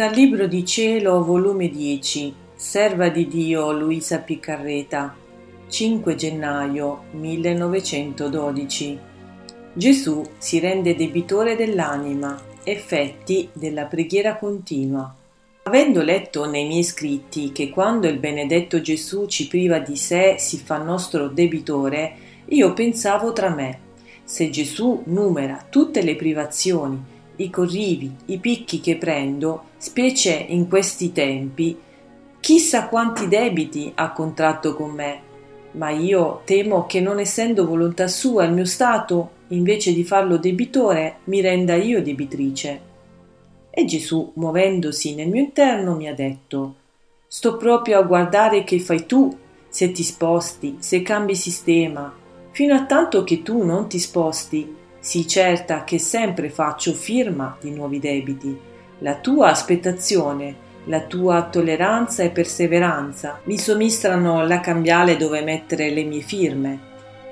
Dal Libro di Cielo, volume 10, Serva di Dio Luisa Piccarreta, 5 gennaio 1912. Gesù si rende debitore dell'anima, effetti della preghiera continua. Avendo letto nei miei scritti che quando il benedetto Gesù ci priva di sé si fa nostro debitore, io pensavo tra me, se Gesù numera tutte le privazioni i corrivi, i picchi che prendo, specie in questi tempi, chissà quanti debiti ha contratto con me, ma io temo che non essendo volontà sua il mio stato, invece di farlo debitore, mi renda io debitrice. E Gesù, muovendosi nel mio interno, mi ha detto Sto proprio a guardare che fai tu, se ti sposti, se cambi sistema, fino a tanto che tu non ti sposti, Sii certa che sempre faccio firma di nuovi debiti. La tua aspettazione, la tua tolleranza e perseveranza mi sommistrano la cambiale dove mettere le mie firme.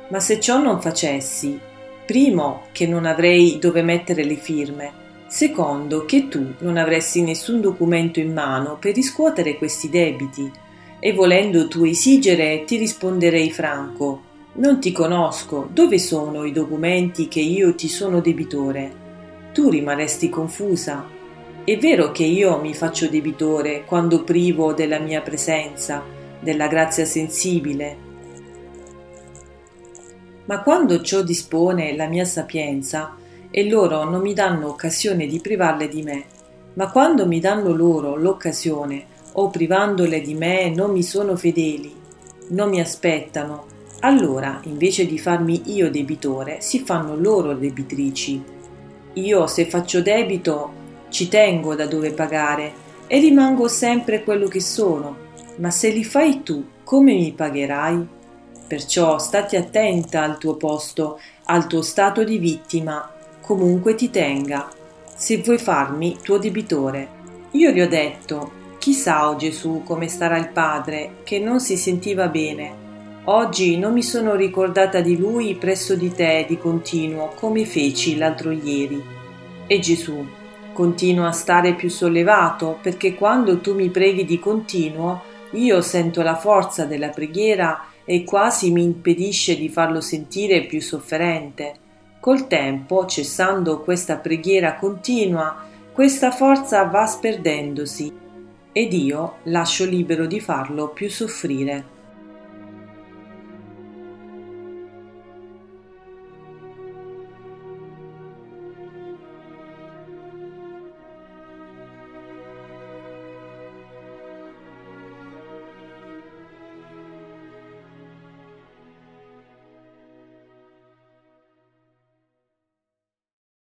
Ma se ciò non facessi, primo che non avrei dove mettere le firme, secondo che tu non avresti nessun documento in mano per riscuotere questi debiti, e volendo tu esigere ti risponderei franco non ti conosco, dove sono i documenti che io ti sono debitore? Tu rimarresti confusa. È vero che io mi faccio debitore quando privo della mia presenza, della grazia sensibile. Ma quando ciò dispone la mia sapienza, e loro non mi danno occasione di privarle di me, ma quando mi danno loro l'occasione, o privandole di me non mi sono fedeli, non mi aspettano, allora, invece di farmi io debitore, si fanno loro debitrici. Io, se faccio debito, ci tengo da dove pagare e rimango sempre quello che sono, ma se li fai tu, come mi pagherai? Perciò stati attenta al tuo posto, al tuo stato di vittima, comunque ti tenga, se vuoi farmi tuo debitore. Io gli ho detto, chissà, o oh Gesù, come starà il padre, che non si sentiva bene Oggi non mi sono ricordata di lui presso di te di continuo, come feci l'altro ieri. E Gesù, continua a stare più sollevato, perché quando tu mi preghi di continuo, io sento la forza della preghiera e quasi mi impedisce di farlo sentire più sofferente. Col tempo, cessando questa preghiera continua, questa forza va sperdendosi ed io lascio libero di farlo più soffrire.